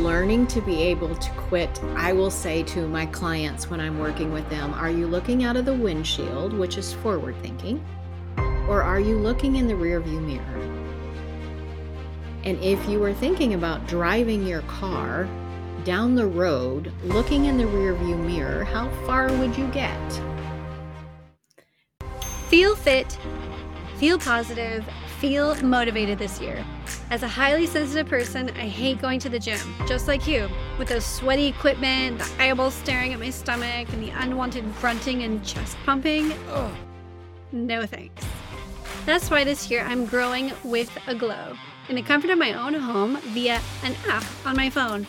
learning to be able to quit. I will say to my clients when I'm working with them, are you looking out of the windshield, which is forward thinking, or are you looking in the rearview mirror? And if you were thinking about driving your car down the road, looking in the rearview mirror, how far would you get? Feel fit, feel positive, feel motivated this year. As a highly sensitive person, I hate going to the gym, just like you, with those sweaty equipment, the eyeballs staring at my stomach, and the unwanted grunting and chest pumping. Ugh. No thanks. That's why this year I'm growing with a glow in the comfort of my own home via an app on my phone.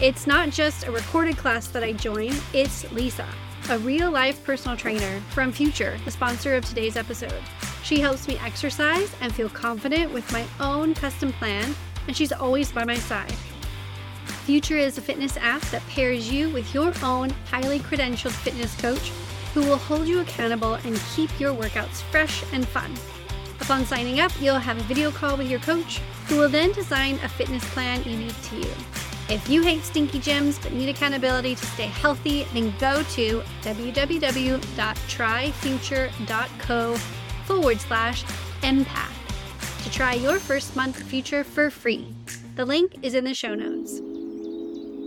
It's not just a recorded class that I join, it's Lisa, a real life personal trainer from Future, the sponsor of today's episode. She helps me exercise and feel confident with my own custom plan, and she's always by my side. Future is a fitness app that pairs you with your own highly credentialed fitness coach who will hold you accountable and keep your workouts fresh and fun. Upon signing up, you'll have a video call with your coach who will then design a fitness plan unique to you. If you hate stinky gyms but need accountability to stay healthy, then go to www.tryfuture.co forward slash empath to try your first month future for free. The link is in the show notes.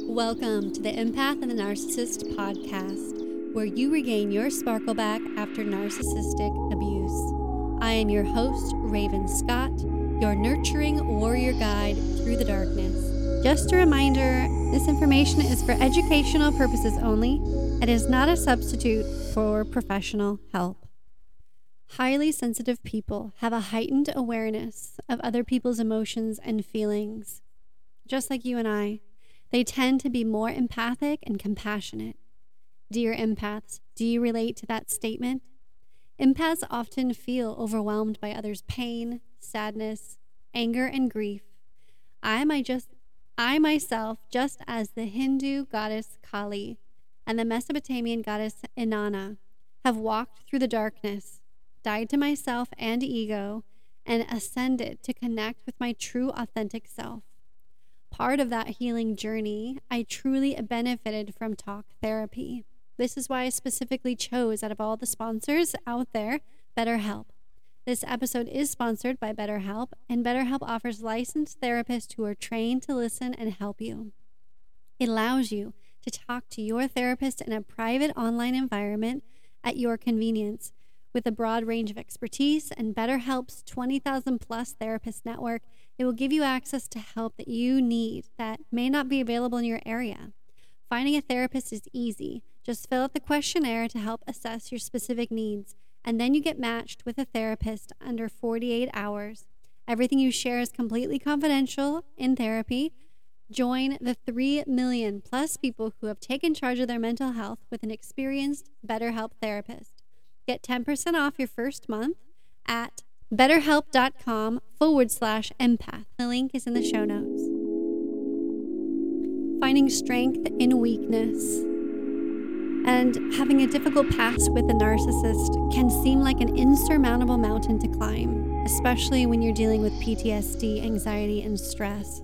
Welcome to the Empath and the Narcissist podcast, where you regain your sparkle back after narcissistic abuse. I am your host, Raven Scott, your nurturing warrior guide through the darkness. Just a reminder this information is for educational purposes only. It is not a substitute for professional help. Highly sensitive people have a heightened awareness of other people's emotions and feelings. Just like you and I, they tend to be more empathic and compassionate. Dear empaths, do you relate to that statement? Empaths often feel overwhelmed by others' pain, sadness, anger, and grief. I, my just, I myself, just as the Hindu goddess Kali and the Mesopotamian goddess Inanna, have walked through the darkness died to myself and ego, and ascended to connect with my true, authentic self. Part of that healing journey, I truly benefited from talk therapy. This is why I specifically chose, out of all the sponsors out there, BetterHelp. This episode is sponsored by BetterHelp, and BetterHelp offers licensed therapists who are trained to listen and help you. It allows you to talk to your therapist in a private online environment at your convenience with a broad range of expertise and BetterHelp's 20,000 plus therapist network, it will give you access to help that you need that may not be available in your area. Finding a therapist is easy. Just fill out the questionnaire to help assess your specific needs, and then you get matched with a therapist under 48 hours. Everything you share is completely confidential in therapy. Join the 3 million plus people who have taken charge of their mental health with an experienced BetterHelp therapist. Get 10% off your first month at betterhelp.com forward slash empath. The link is in the show notes. Finding strength in weakness and having a difficult past with a narcissist can seem like an insurmountable mountain to climb, especially when you're dealing with PTSD, anxiety, and stress.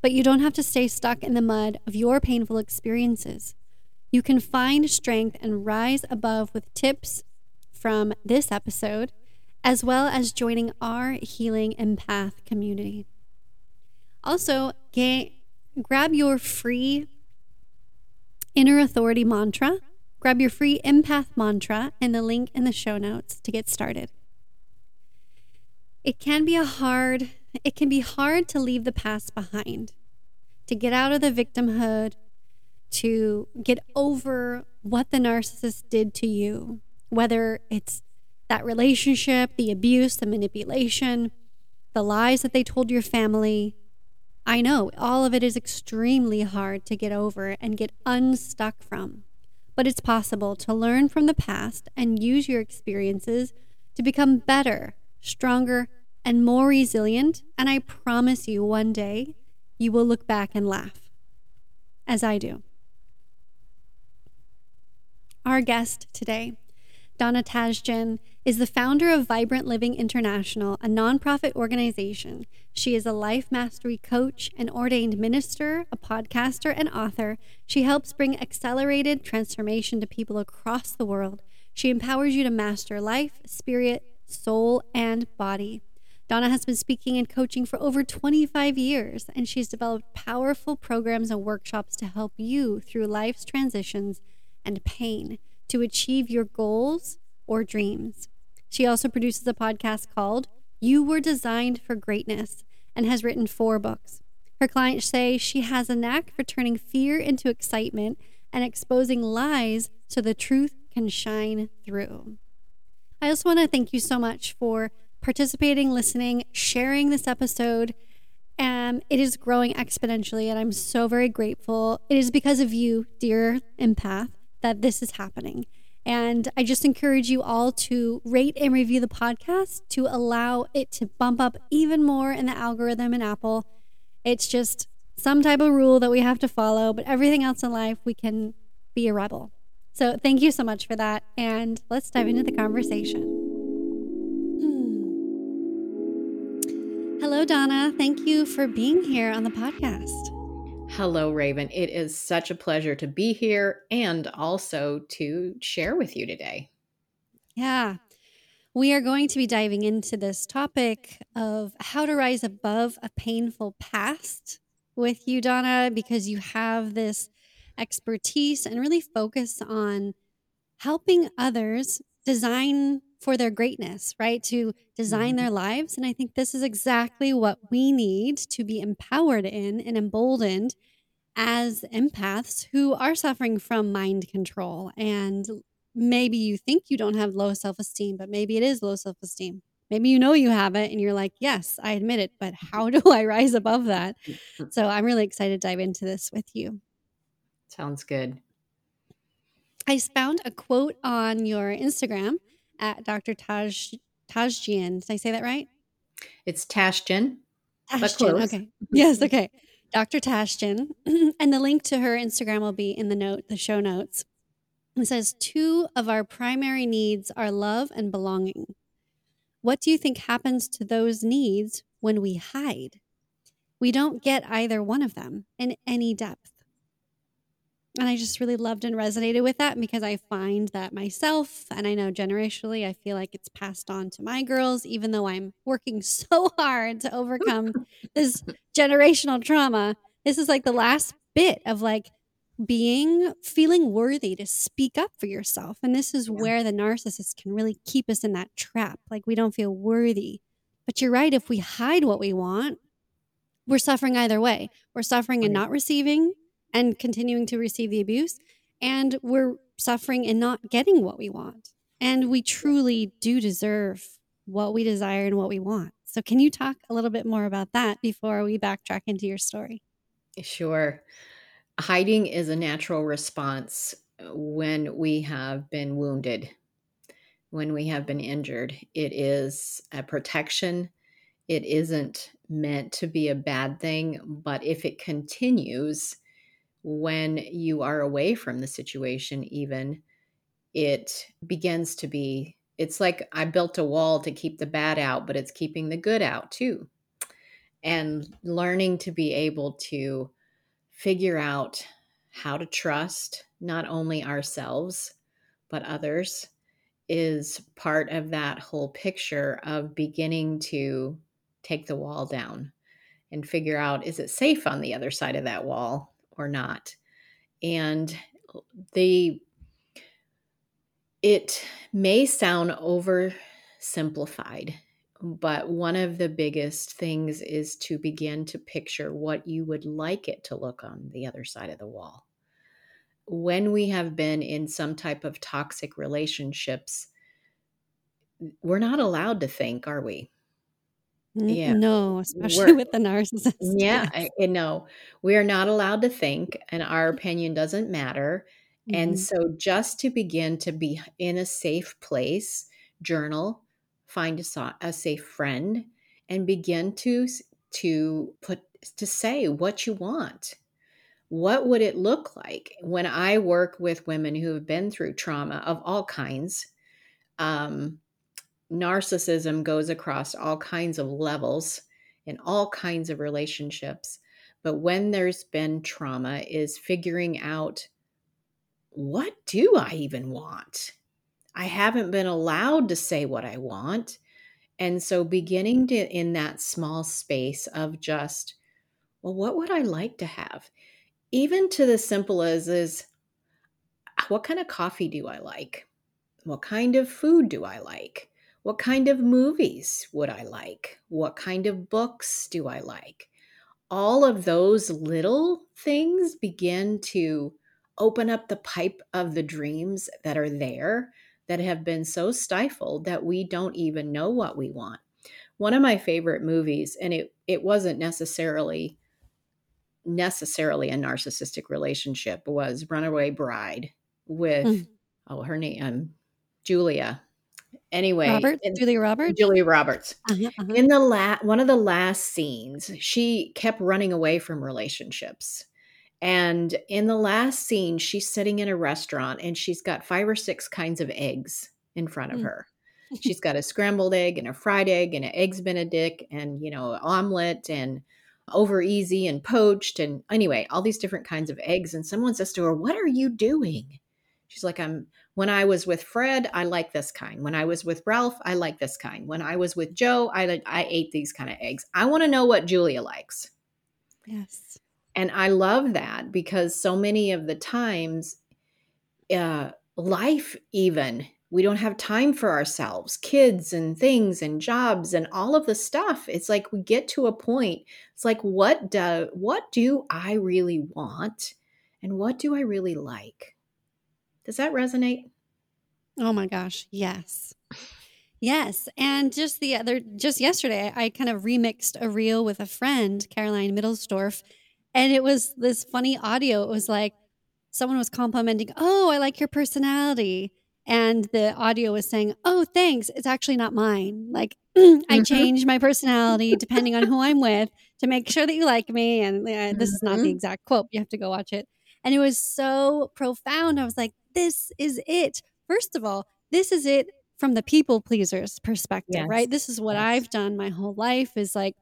But you don't have to stay stuck in the mud of your painful experiences. You can find strength and rise above with tips from this episode, as well as joining our Healing Empath community. Also, get, grab your free inner authority mantra. Grab your free empath mantra and the link in the show notes to get started. It can be a hard it can be hard to leave the past behind, to get out of the victimhood to get over what the narcissist did to you, whether it's that relationship, the abuse, the manipulation, the lies that they told your family. I know all of it is extremely hard to get over and get unstuck from, but it's possible to learn from the past and use your experiences to become better, stronger, and more resilient. And I promise you, one day you will look back and laugh, as I do. Our guest today, Donna Tajjan, is the founder of Vibrant Living International, a nonprofit organization. She is a life mastery coach, an ordained minister, a podcaster, and author. She helps bring accelerated transformation to people across the world. She empowers you to master life, spirit, soul, and body. Donna has been speaking and coaching for over 25 years, and she's developed powerful programs and workshops to help you through life's transitions and pain to achieve your goals or dreams. She also produces a podcast called You Were Designed for Greatness and has written four books. Her clients say she has a knack for turning fear into excitement and exposing lies so the truth can shine through. I also want to thank you so much for participating, listening, sharing this episode. Um, it is growing exponentially, and I'm so very grateful. It is because of you, dear empath, that this is happening. And I just encourage you all to rate and review the podcast to allow it to bump up even more in the algorithm in Apple. It's just some type of rule that we have to follow, but everything else in life, we can be a rebel. So thank you so much for that. And let's dive into the conversation. Hmm. Hello, Donna. Thank you for being here on the podcast. Hello, Raven. It is such a pleasure to be here and also to share with you today. Yeah. We are going to be diving into this topic of how to rise above a painful past with you, Donna, because you have this expertise and really focus on helping others design for their greatness, right? To design mm-hmm. their lives. And I think this is exactly what we need to be empowered in and emboldened as empaths who are suffering from mind control. And maybe you think you don't have low self esteem, but maybe it is low self esteem. Maybe you know you have it and you're like, yes, I admit it, but how do I rise above that? So I'm really excited to dive into this with you. Sounds good. I found a quote on your Instagram at Dr. Taj Tajjian. Did I say that right? It's Tashjian. Tashjian. Okay. yes. Okay. Dr. Tashjian. and the link to her Instagram will be in the note, the show notes. It says two of our primary needs are love and belonging. What do you think happens to those needs when we hide? We don't get either one of them in any depth. And I just really loved and resonated with that because I find that myself, and I know generationally, I feel like it's passed on to my girls, even though I'm working so hard to overcome this generational trauma. This is like the last bit of like being feeling worthy to speak up for yourself. And this is yeah. where the narcissist can really keep us in that trap. Like we don't feel worthy. But you're right. If we hide what we want, we're suffering either way. We're suffering and not receiving and continuing to receive the abuse. And we're suffering and not getting what we want. And we truly do deserve what we desire and what we want. So, can you talk a little bit more about that before we backtrack into your story? Sure. Hiding is a natural response when we have been wounded, when we have been injured. It is a protection. It isn't meant to be a bad thing, but if it continues, when you are away from the situation, even, it begins to be it's like I built a wall to keep the bad out, but it's keeping the good out too. And learning to be able to figure out how to trust not only ourselves, but others is part of that whole picture of beginning to take the wall down and figure out is it safe on the other side of that wall or not. And the it may sound oversimplified, but one of the biggest things is to begin to picture what you would like it to look on the other side of the wall. When we have been in some type of toxic relationships, we're not allowed to think, are we? Yeah. No, especially We're, with the narcissist. Yeah, yes. I, know. We are not allowed to think, and our opinion doesn't matter. Mm-hmm. And so, just to begin to be in a safe place, journal, find a, a safe friend, and begin to to put to say what you want. What would it look like when I work with women who have been through trauma of all kinds? Um, narcissism goes across all kinds of levels in all kinds of relationships. But when there's been trauma, is figuring out what do I even want? I haven't been allowed to say what I want. And so beginning to in that small space of just, well, what would I like to have? Even to the simple as is what kind of coffee do I like? What kind of food do I like? What kind of movies would I like? What kind of books do I like? All of those little things begin to open up the pipe of the dreams that are there that have been so stifled that we don't even know what we want. One of my favorite movies, and it, it wasn't necessarily necessarily a narcissistic relationship, was Runaway Bride with mm. oh her name um, Julia. Anyway, Roberts, Julia Roberts, Julia Roberts. Uh-huh, uh-huh. In the la- one of the last scenes, she kept running away from relationships. And in the last scene, she's sitting in a restaurant and she's got five or six kinds of eggs in front of mm. her. she's got a scrambled egg and a fried egg and an eggs benedict and you know omelet and over easy and poached and anyway all these different kinds of eggs and someone says to her what are you doing She's like, I'm when I was with Fred, I like this kind. When I was with Ralph, I like this kind. When I was with Joe, I I ate these kind of eggs. I want to know what Julia likes. Yes. And I love that because so many of the times uh life even we don't have time for ourselves kids and things and jobs and all of the stuff it's like we get to a point it's like what do what do i really want and what do i really like does that resonate? Oh my gosh, yes. Yes, and just the other just yesterday I kind of remixed a reel with a friend, Caroline Middlesdorf, and it was this funny audio. It was like someone was complimenting, "Oh, I like your personality." And the audio was saying, "Oh, thanks. It's actually not mine. Like I mm-hmm. change my personality depending on who I'm with to make sure that you like me." And uh, this is not the mm-hmm. exact quote. You have to go watch it. And it was so profound. I was like, this is it. First of all, this is it from the people pleasers perspective, yes. right? This is what yes. I've done my whole life is like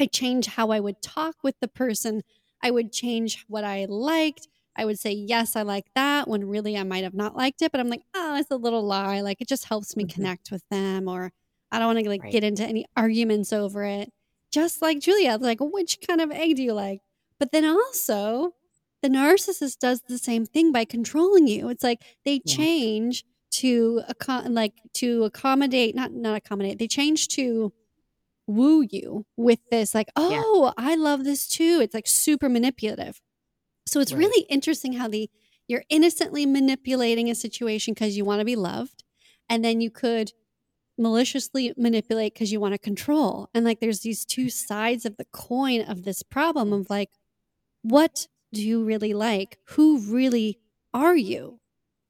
I change how I would talk with the person. I would change what I liked. I would say, yes, I like that when really I might have not liked it, but I'm like, oh, it's a little lie. Like it just helps me mm-hmm. connect with them or I don't want to like right. get into any arguments over it. Just like Julia, like, which kind of egg do you like? But then also, the narcissist does the same thing by controlling you. It's like they change to like to accommodate, not not accommodate. They change to woo you with this like, "Oh, yeah. I love this too." It's like super manipulative. So it's right. really interesting how the you're innocently manipulating a situation because you want to be loved, and then you could maliciously manipulate because you want to control. And like there's these two sides of the coin of this problem of like, what do you really like? Who really are you?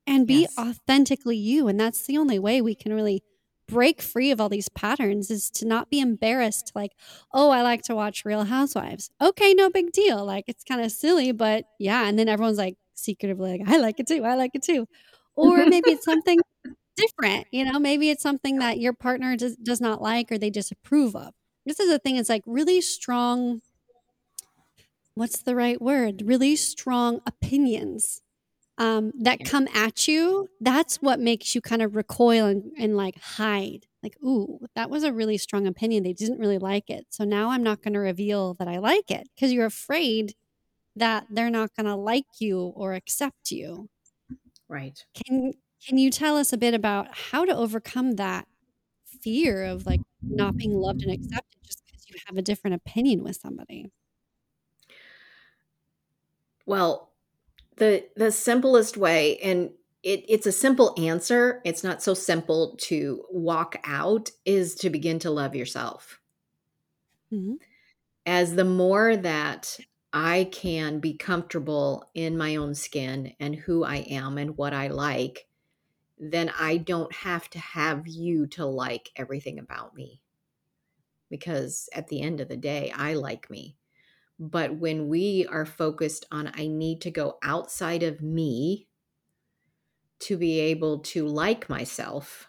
And be yes. authentically you. And that's the only way we can really break free of all these patterns is to not be embarrassed like oh i like to watch real housewives okay no big deal like it's kind of silly but yeah and then everyone's like secretively like i like it too i like it too or maybe it's something different you know maybe it's something that your partner does, does not like or they disapprove of this is the thing it's like really strong what's the right word? Really strong opinions um, that come at you. That's what makes you kind of recoil and, and like hide. Like, ooh, that was a really strong opinion. They didn't really like it. So now I'm not going to reveal that I like it because you're afraid that they're not going to like you or accept you. Right. Can can you tell us a bit about how to overcome that fear of like not being loved and accepted just because you have a different opinion with somebody? Well, the the simplest way, and it, it's a simple answer. It's not so simple to walk out. Is to begin to love yourself. Mm-hmm. As the more that I can be comfortable in my own skin and who I am and what I like, then I don't have to have you to like everything about me. Because at the end of the day, I like me. But when we are focused on, I need to go outside of me to be able to like myself,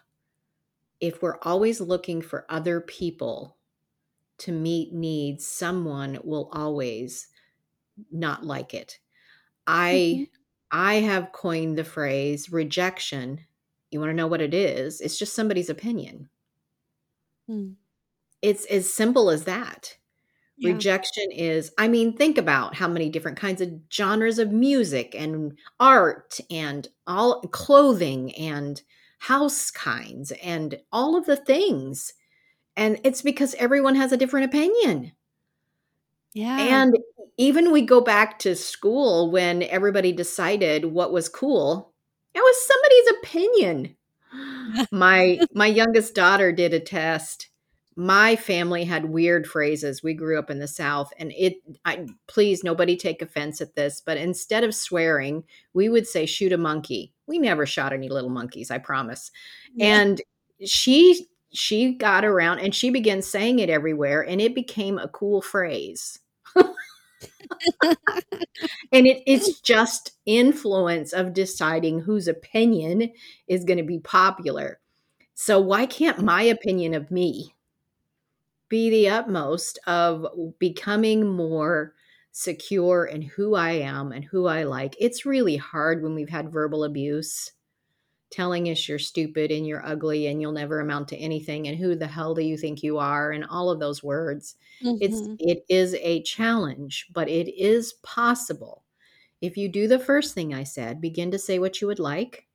if we're always looking for other people to meet needs, someone will always not like it. I Mhm. I have coined the phrase rejection. You want to know what it is? It's just somebody's opinion. Mm. It's as simple as that. Yeah. Rejection is, I mean, think about how many different kinds of genres of music and art and all clothing and house kinds and all of the things. And it's because everyone has a different opinion. Yeah. And even we go back to school when everybody decided what was cool, it was somebody's opinion. my my youngest daughter did a test. My family had weird phrases. We grew up in the South and it I please nobody take offense at this, but instead of swearing, we would say shoot a monkey. We never shot any little monkeys, I promise. Yeah. And she she got around and she began saying it everywhere and it became a cool phrase. and it, it's just influence of deciding whose opinion is going to be popular. So why can't my opinion of me be the utmost of becoming more secure in who I am and who I like? It's really hard when we've had verbal abuse telling us you're stupid and you're ugly and you'll never amount to anything and who the hell do you think you are and all of those words it's Mhm. it is a challenge but it is possible if you do the first thing i said begin to say what you would like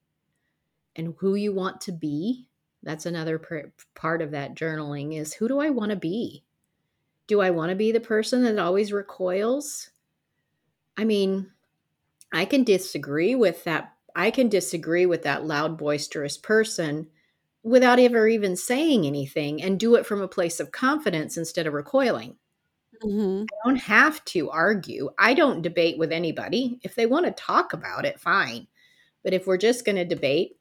and who you want to be that's another per- part of that journaling is who do i want to be do i want to be the person that always recoils i mean i can disagree with that i can disagree with that loud boisterous person without ever even saying anything and do it from a place of confidence instead of recoiling Mhm. I don't have to argue. I don't debate with anybody. If they want to talk about it, fine. But if we're just going to debate,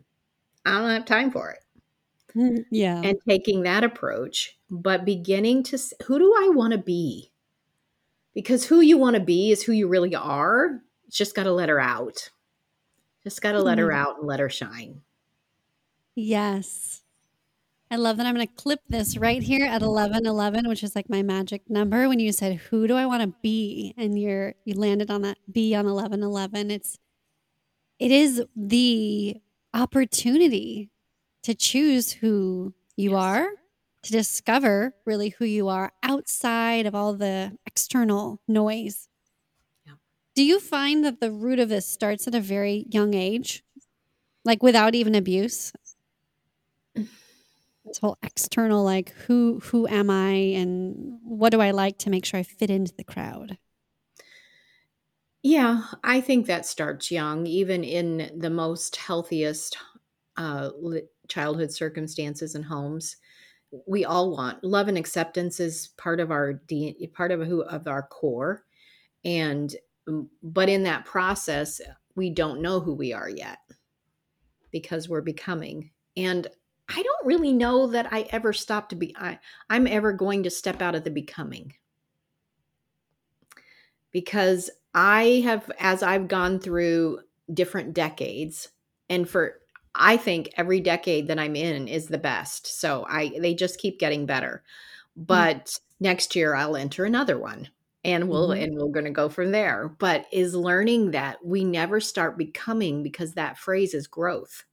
I don't have time for it. Mm, Yeah. And taking that approach, but beginning to who do I want to be? Because who you want to be is who you really are. Just got to let her out. Just got to let her Mhm. out and let her shine. Yes. I love that I'm going to clip this right here at 1111, which is like my magic number. When you said, "Who do I want to be?" and you're you landed on that B on 1111. It's it is the opportunity to choose who you Yes. are, to discover really who you are outside of all the external noise. Yeah. Do you find that the root of this starts at a very young age? Like without even abuse? this whole external like who who am i and what do i like to make sure i fit into the crowd Yeah, I think that starts young, even in the most healthiest uh, childhood circumstances and homes. We all want love and acceptance is part of our D, part of who of our core, and mm, but in that process, we don't know who we are yet because we're becoming. And I don't really know that I ever stop to be. I, I'm ever going to step out of the becoming because I have, as I've gone through different decades, and for I think every decade that I'm in is the best. So I they just keep getting better. But next year I'll enter another one and we'll Mhm. and we're going to go from there. But is learning that we never start becoming because that phrase is growth.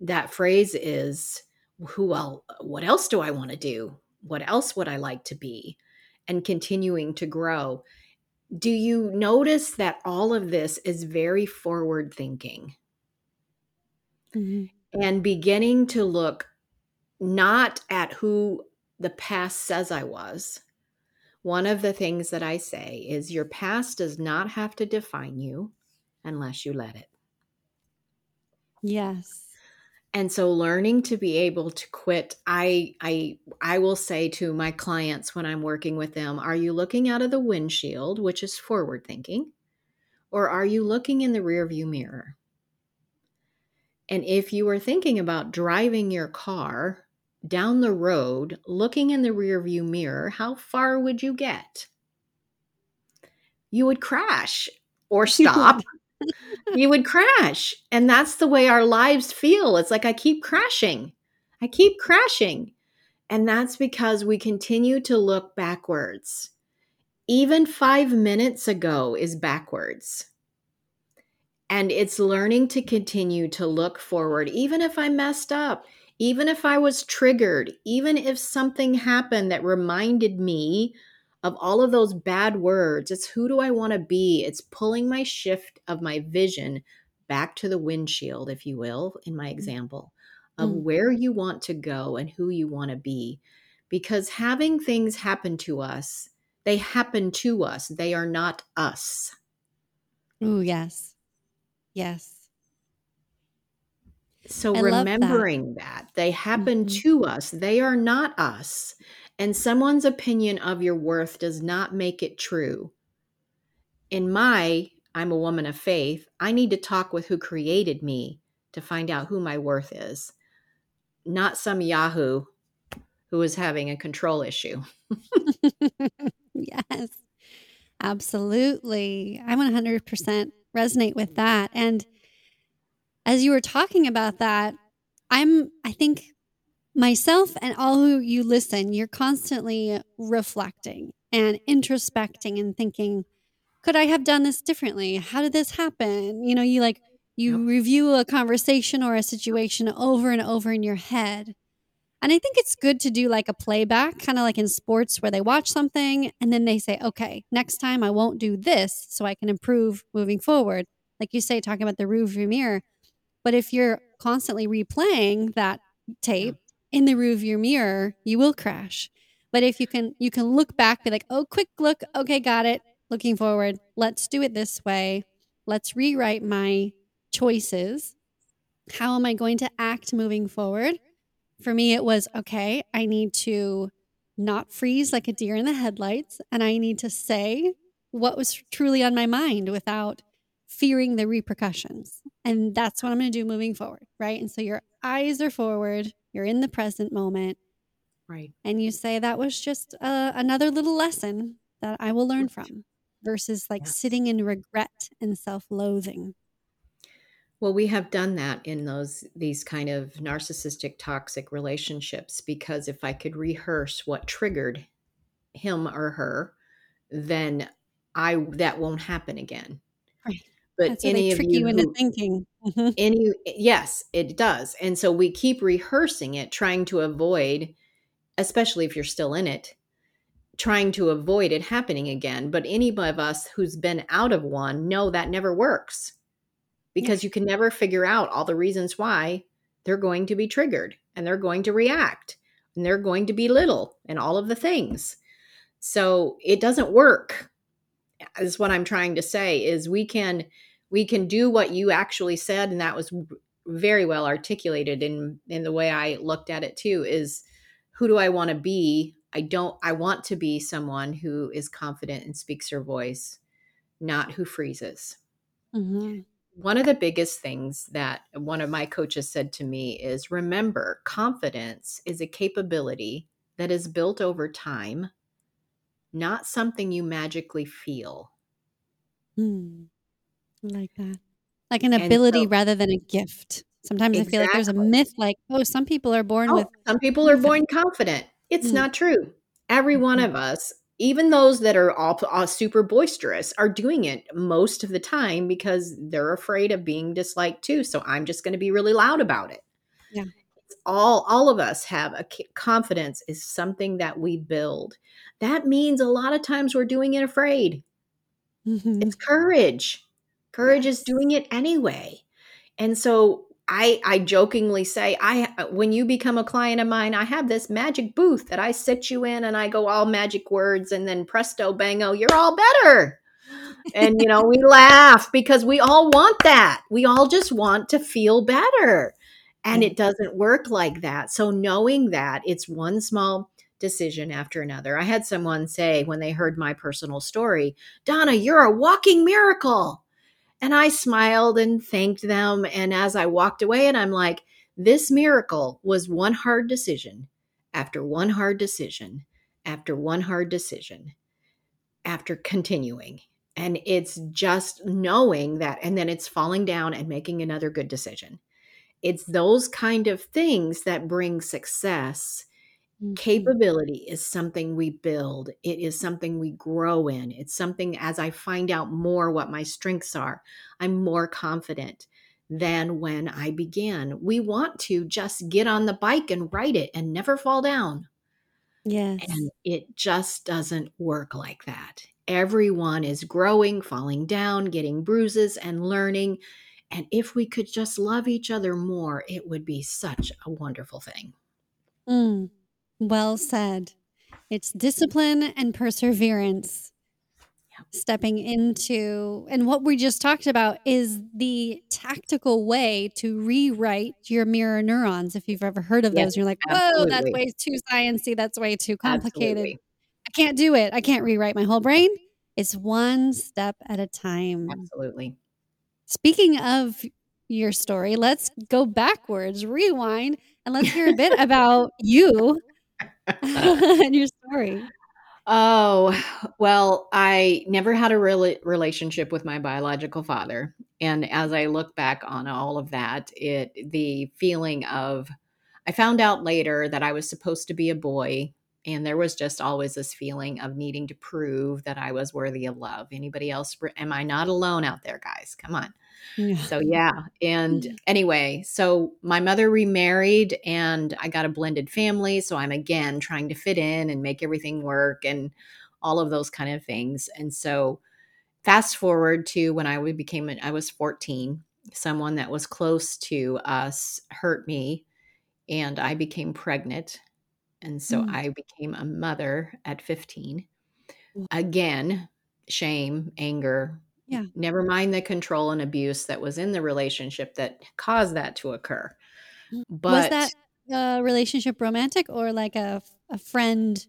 That phrase is who el what else do I want to do? What else would I like to be? And continuing to grow. Do you notice that all of this is very forward thinking Mhm. and beginning to look not at who the past says I was? One of the things that I say is your past does not have to define you unless you let it. yes and so learning to be able to quit i i i will say to my clients when i'm working with them are you looking out of the windshield which is forward thinking or are you looking in the rearview mirror and if you are thinking about driving your car down the road looking in the rearview mirror how far would you get you would crash or stop you would crash. And that's the way our lives feel. It's like I keep crashing. I keep crashing. And that's because we continue to look backwards. Even five minutes ago is backwards. And it's learning to continue to look forward, even if I messed up, even if I was triggered, even if something happened that reminded me of all of those bad words. It's who do I want to be? It's pulling my shift of my vision back to the windshield, if you will, in my mm. example, of mm. where you want to go and who you want to be. Because having things happen to us, they happen to us, they are not us. Oh, yes. Yes. So I remembering that. that. they happen mm-hmm. to us, they are not us and someone's opinion of your worth does not make it true. In my, I'm a woman of faith, I need to talk with who created me to find out who my worth is, not some Yahoo who is having a control issue. yes, absolutely. I'm 100% resonate with that. And as you were talking about that, I'm, I think myself and all who you listen, you're constantly reflecting and introspecting and thinking, could I have done this differently? How did this happen? You know, you like, you yep. review a conversation or a situation over and over in your head. And I think it's good to do like a playback, kind of like in sports where they watch something and then they say, okay, next time I won't do this so I can improve moving forward. Like you say, talking about the rearview mirror. But if you're constantly replaying that tape, in the rearview mirror, you will crash. But if you can, you can look back, be like, oh, quick look. Okay, got it. Looking forward. Let's do it this way. Let's rewrite my choices. How am I going to act moving forward? For me, it was okay, I need to not freeze like a deer in the headlights, and I need to say what was truly on my mind without fearing the repercussions. And that's what I'm going to do moving forward, right? And so your eyes are forward, you're in the present moment. Right. And you say that was just uh, another little lesson that I will learn from versus like yes. sitting in regret and self-loathing. Well, we have done that in those these kind of narcissistic toxic relationships because if I could rehearse what triggered him or her, then I that won't happen again. Right. But That's any trick you, you into who, thinking. Mm-hmm. Any yes, it does. And so we keep rehearsing it, trying to avoid, especially if you're still in it, trying to avoid it happening again. But any of us who's been out of one know that never works because you can never figure out all the reasons why they're going to be triggered and they're going to react and they're going to be little and all of the things. So it doesn't work. Is what I'm trying to say is we can we can do what you actually said and that was very well articulated in in the way I looked at it too is who do I want to be? I don't I want to be someone who is confident and speaks her voice, not who freezes. Mm-hmm. One of the biggest things that one of my coaches said to me is remember, confidence is a capability that is built over time, not something you magically feel. Hmm like that. Like an ability so, rather than a gift. Sometimes exactly. I feel like there's a myth like, oh, some people are born oh, with. Some people are born confident. It's mm. not true. Every one mm-hmm. of us, even those that are all, super boisterous, are doing it most of the time because they're afraid of being disliked too. So I'm just going to be really loud about it. Yeah. It's all all of us have a confidence is something that we build. That means a lot of times we're doing it afraid. Mm-hmm. It's courage. Courage yes. is doing it anyway. And so I I jokingly say I when you become a client of mine, I have this magic booth that I sit you in and I go all magic words and then presto bango, you're all better. and you know, we laugh because we all want that. We all just want to feel better. And it mm. doesn't work like that. So knowing that it's one small decision after another. I had someone say when they heard my personal story, Donna, you're a walking miracle. And I smiled and thanked them. And as I walked away, and I'm like, this miracle was one hard decision after one hard decision after one hard decision after continuing. And it's just knowing that, and then it's falling down and making another good decision. it's those kind of things that bring success. Mhm. Capability is something we build. It is something we grow in. It's something as I find out more what my strengths are, I'm more confident than when I began. We want to just get on the bike and ride it and never fall down. Yes. And it just doesn't work like that. Everyone is growing, falling down, getting bruises, and learning. And if we could just love each other more, it would be such a wonderful thing. Mm, well said. It's discipline and perseverance. Stepping into, and what we just talked about is the tactical way to rewrite your mirror neurons. If you've ever heard of Yes, those, you're like, whoa, that's way too sciencey. That's way too complicated. Absolutely. I can't do it. I can't rewrite my whole brain. It's one step at a time. Absolutely. Speaking of your story, let's go backwards, rewind, and let's hear a bit about you and your story. Oh, well, I never had a real relationship with my biological father. And as I look back on all of that, it the feeling of I found out later that I was supposed to be a boy and there was just always this feeling of needing to prove that I was worthy of love. Anybody else am I not alone out there, guys? Come on. Yeah. So yeah. And anyway, so my mother remarried and I got a blended family, so I'm again trying to fit in and make everything work and all of those kind of things. And so fast forward to when I became I was 14, someone that was close to us hurt me and I became pregnant. And so Mm. I became a mother at 15. Again, shame, anger, Yeah. never mind the control and abuse that was in the relationship that caused that to occur. But was that uh, relationship romantic or like a, a friend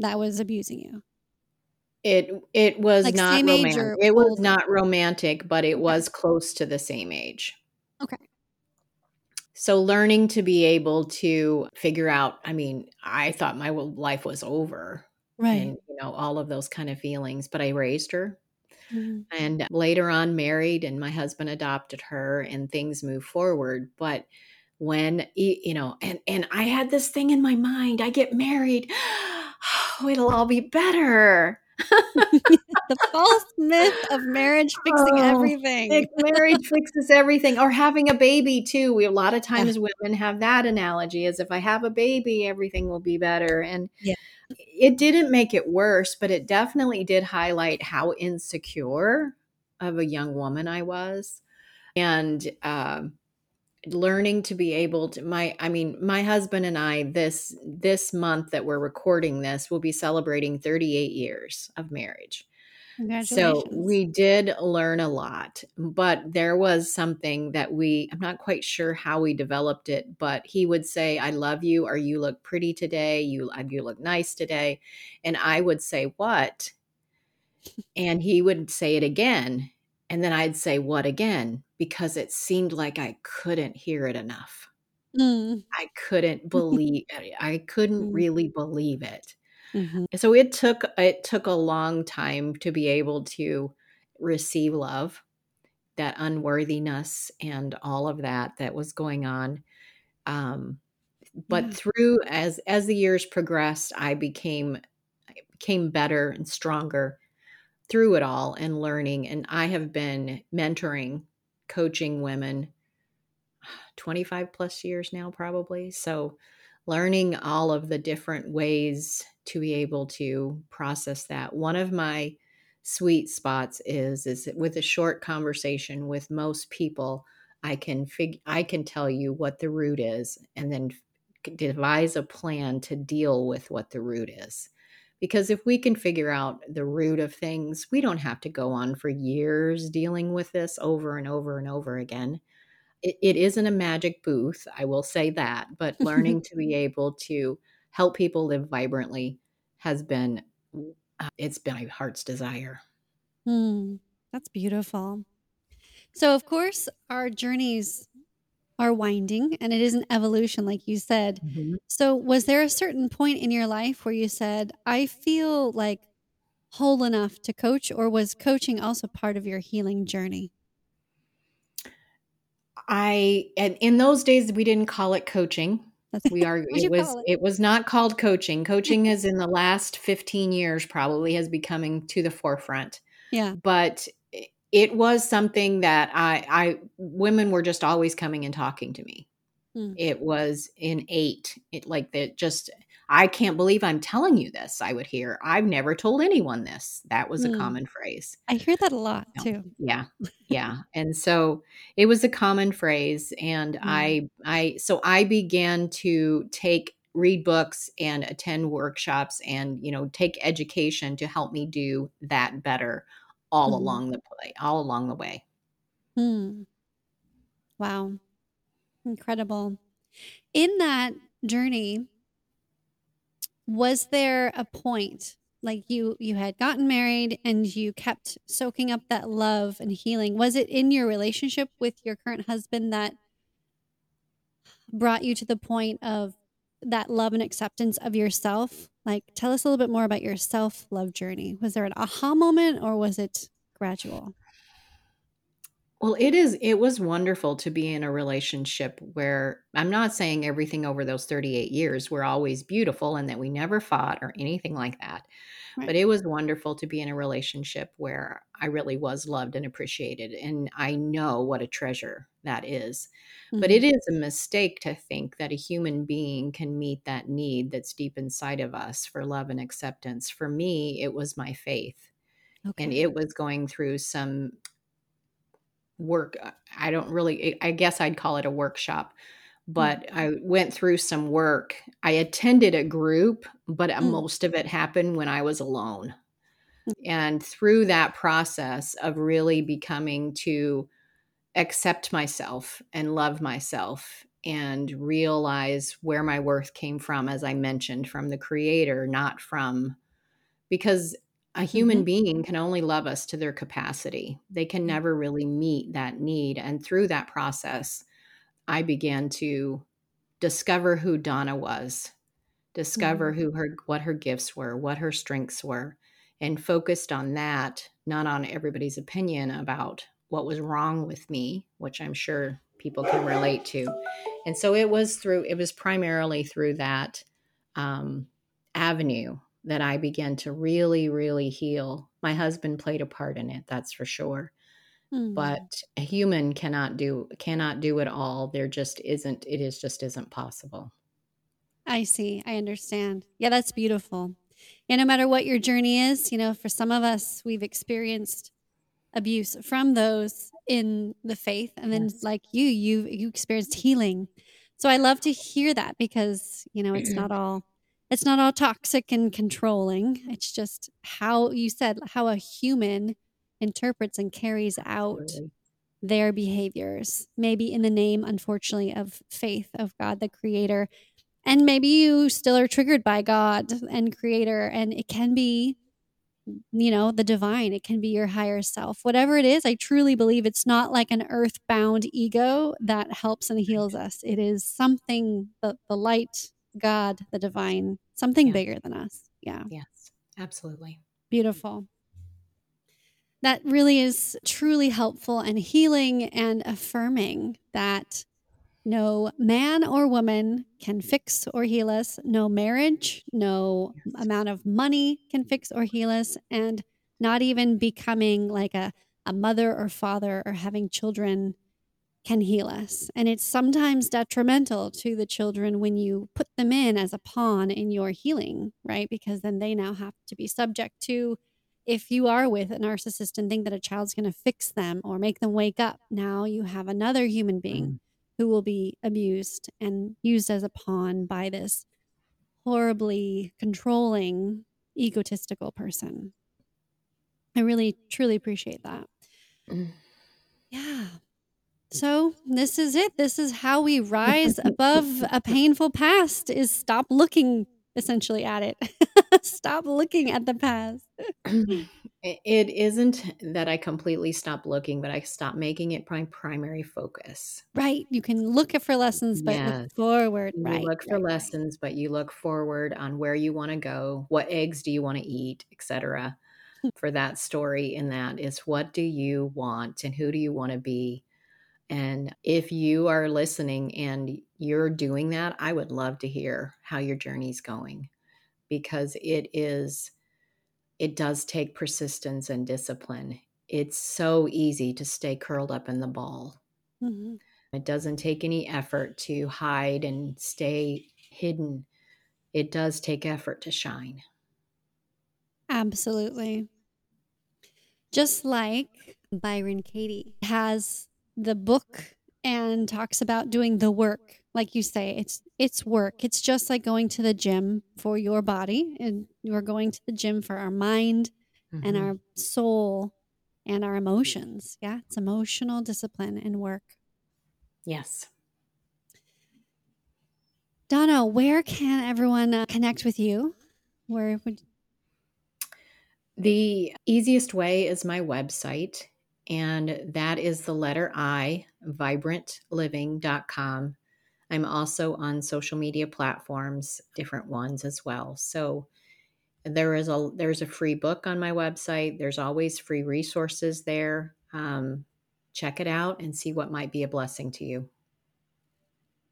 that was abusing you? it it was Like not romantic. It was older? not romantic, but it was close to the same age. Okay. So learning to be able to figure out, I mean, I thought my life was over Right. and you know all of those kind of feelings, but I raised her Mhm. and later on married and my husband adopted her and things moved forward but when you know and and i had this thing in my mind i get married oh, it'll all be better the false myth of marriage fixing Oh, everything. Marriage fixes everything or having a baby too we a lot of times women have that analogy as if i have a baby everything will be better and Yeah. It didn't make it worse but it definitely did highlight how insecure of a young woman i was. And um learning to be able to my i mean my husband and i this this month that we're recording this will be celebrating 38 years of marriage so we did learn a lot, but there was something that we, I'm not quite sure how we developed it, but he would say, I love you, or you look pretty today, you, uh, you look nice today. And I would say, What? And he would say it again. And then I'd say, What again? Because it seemed like I couldn't hear it enough. Mm. I couldn't believe I couldn't Mm. really believe it. Mhm. So it took it took a long time to be able to receive love, that unworthiness and all of that that was going on. Um, but Yeah. through as as the years progressed, I became I became better and stronger through it all and learning. And I have been mentoring, coaching women 25 plus years now, probably. So learning all of the different ways to be able to process that. One of my sweet spots is is with a short conversation with most people, I can fig I can tell you what the root is and then devise a plan to deal with what the root is. Because if we can figure out the root of things, we don't have to go on for years dealing with this over and over and over again. It, it isn't a magic booth, I will say that, but learning to be able to help people live vibrantly has been uh, it's been my heart's desire. Hmm. That's beautiful. So, of course, our journeys are winding and it is an evolution, like you said. So, was there a certain point in your life where you said, I feel like whole enough to coach, or was coaching also part of your healing journey? I and in those days we didn't call it coaching. We are it was it? it? was not called coaching. Coaching is in the last 15 years probably has becoming to the forefront. Yeah. But it was something that I I women were just always coming and talking to me. Hmm. It was innate. It like that just I can't believe I'm telling you this. I would hear, I've never told anyone this. That was mm. a common phrase. I hear that a lot too. Yeah. Yeah. and so it was a common phrase. And mm. I, I, so I began to take, read books and attend workshops and, you know, take education to help me do that better all mm. along the way, all along the way. Hmm. Wow. Incredible. In that journey, was there a point like you you had gotten married and you kept soaking up that love and healing? Was it in your relationship with your current husband that brought you to the point of that love and acceptance of yourself? Like tell us a little bit more about your self love journey. Was there an aha moment or was it gradual well, it is it was wonderful to be in a relationship where I'm not saying everything over those 38 years were always beautiful and that we never fought or anything like that. Right. But it was wonderful to be in a relationship where I really was loved and appreciated and I know what a treasure that is. Mm-hmm. But it is a mistake to think that a human being can meet that need that's deep inside of us for love and acceptance. For me, it was my faith. Okay. And it was going through some work uh, i don't really i guess i'd call it a workshop mm. but mm. i went through some work i attended a group but uh, mm. most of it happened when i was alone mm. and through that process of really becoming to accept myself and love myself and realize where my worth came from as i mentioned from the creator not from because a human mm-hmm. being can only love us to their capacity. They can never really meet that need. And through that process, I began to discover who Donna was, discover mm-hmm. who her what her gifts were, what her strengths were, and focused on that, not on everybody's opinion about what was wrong with me, which I'm sure people can relate to. And so it was through it was primarily through that um, avenue that I began to really, really heal. My husband played a part in it, that's for sure. Mm. But a human cannot do cannot do it all. There just isn't it is just isn't possible. I see. I understand. Yeah, that's beautiful. And no matter what your journey is, you know, for some of us we've experienced abuse from those in the faith and then yes. like you you you experienced healing. So I love to hear that because, you know, it's not all it's not all toxic and controlling. It's just how you said how a human interprets and carries out their behaviors, maybe in the name, unfortunately, of faith of God the Creator. And maybe you still are triggered by God and Creator, and it can be, you know, the divine, it can be your higher self. Whatever it is, I truly believe it's not like an earthbound ego that helps and heals us. It is something, the, the light God, the divine, something yeah. bigger than us. Yeah. Yes, absolutely. Beautiful. That really is truly helpful and healing and affirming that no man or woman can fix or heal us. No marriage, no yes. amount of money can fix or heal us. And not even becoming like a, a mother or father or having children can heal us. And it's sometimes detrimental to the children when you put them in as a pawn in your healing, right? Because then they now have to be subject to, if you are with a narcissist and think that a child's going to fix them or make them wake up, now you have another human being mm. who will be abused and used as a pawn by this horribly controlling, egotistical person. I really, truly appreciate that. Mm. Yeah. So this is it. This is how we rise above a painful past is stop looking essentially at it. stop looking at the past. it isn't that I completely stop looking, but I stop making it my primary focus. Right. You can look for lessons, but yes. look forward. You right. look for right, lessons, but you look forward on where you want to go, what eggs do you want to eat, etc. for that story in that is what do you want and who do you want to be? And if you are listening and you're doing that, I would love to hear how your journey's going because it is it does take persistence and discipline. It's so easy to stay curled up in the ball. Mm-hmm. It doesn't take any effort to hide and stay hidden. It does take effort to shine. Absolutely. Just like Byron Katie has the book and talks about doing the work. Like you say it's it's work. It's just like going to the gym for your body and you're going to the gym for our mind mm-hmm. and our soul and our emotions. Yeah it's emotional discipline and work. Yes. Donna where can everyone uh, connect with you? Where would the easiest way is my website and that is the letter I, vibrantliving.com. I'm also on social media platforms, different ones as well. So there is a there's a free book on my website. There's always free resources there. Um, check it out and see what might be a blessing to you.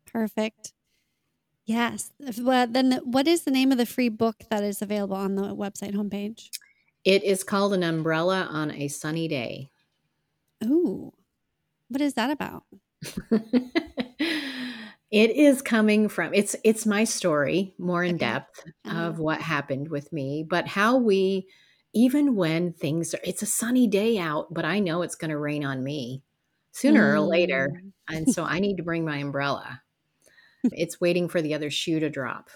Perfect. Yes. Well, then, what is the name of the free book that is available on the website homepage? It is called An Umbrella on a Sunny Day. Ooh, what is that about? it is coming from it's it's my story more in okay. depth uh-huh. of what happened with me, but how we even when things are it's a sunny day out, but I know it's going to rain on me sooner mm. or later, mm. and so I need to bring my umbrella. it's waiting for the other shoe to drop.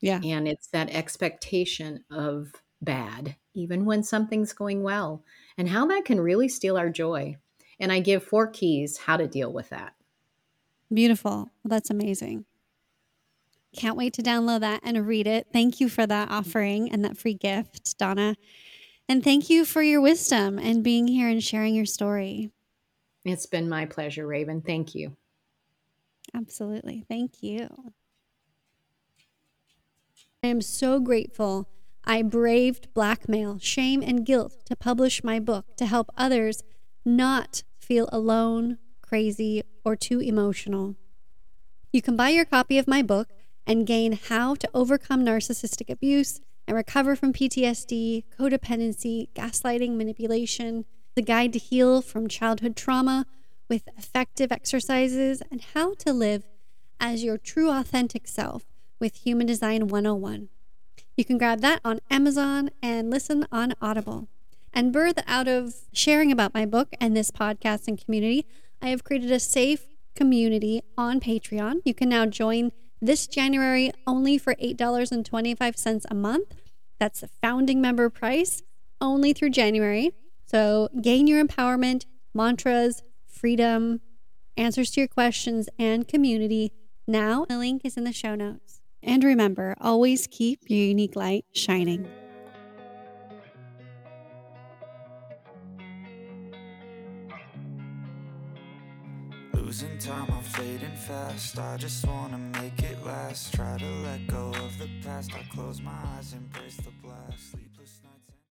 Yeah. And it's that expectation of bad, even when something's going well, and how that can really steal our joy. And I give four keys how to deal with that. Beautiful. Well, that's amazing. Can't wait to download that and read it. Thank you for that offering and that free gift, Donna. And thank you for your wisdom and being here and sharing your story. It's been my pleasure, Raven. Thank you. Absolutely. Thank you. I am so grateful I braved blackmail, shame, and guilt to publish my book to help others not feel alone, crazy, or too emotional. You can buy your copy of my book and gain how to overcome narcissistic abuse and recover from PTSD, codependency, gaslighting, manipulation, the guide to heal from childhood trauma with effective exercises, and how to live as your true authentic self with Human Design 101. You can grab that on Amazon and listen on Audible. And birth out of sharing about my book and this podcast and community, I have created a safe community on Patreon. You can now join this January only for $8.25 a month. That's the founding member price only through January. So gain your empowerment, mantras, freedom, answers to your questions, and community. Now, the link is in the show notes. And remember, always keep your unique light shining. Losing time, I'm fading fast. I just wanna make it last. Try to let go of the past. I close my eyes, embrace the blast